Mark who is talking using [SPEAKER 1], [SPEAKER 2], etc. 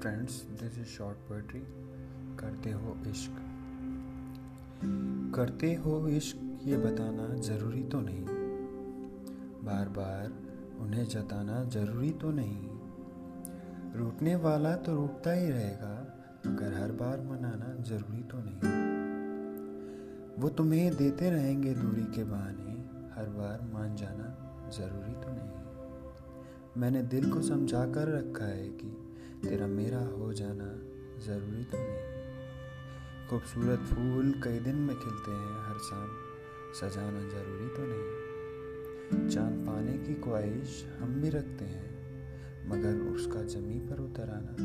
[SPEAKER 1] Friends this is short poetry करते हो इश्क। करते हो इश्क, ये बताना ज़रूरी तो नहीं। बार बार उन्हें जताना ज़रूरी तो नहीं। रूटने वाला तो रूठता ही रहेगा, मगर हर बार मनाना ज़रूरी तो नहीं। वो तुम्हें देते रहेंगे दूरी के बहाने, हर बार मान जाना ज़रूरी तो नहीं। मैंने दिल को समझा कर रखा है कि तेरा मेरा हो जाना ज़रूरी तो नहीं। खूबसूरत फूल कई दिन में खिलते हैं, हर शाम सजाना ज़रूरी तो नहीं। चाँद पाने की ख्वाहिश हम भी रखते हैं, मगर उसका ज़मीन पर उतर आना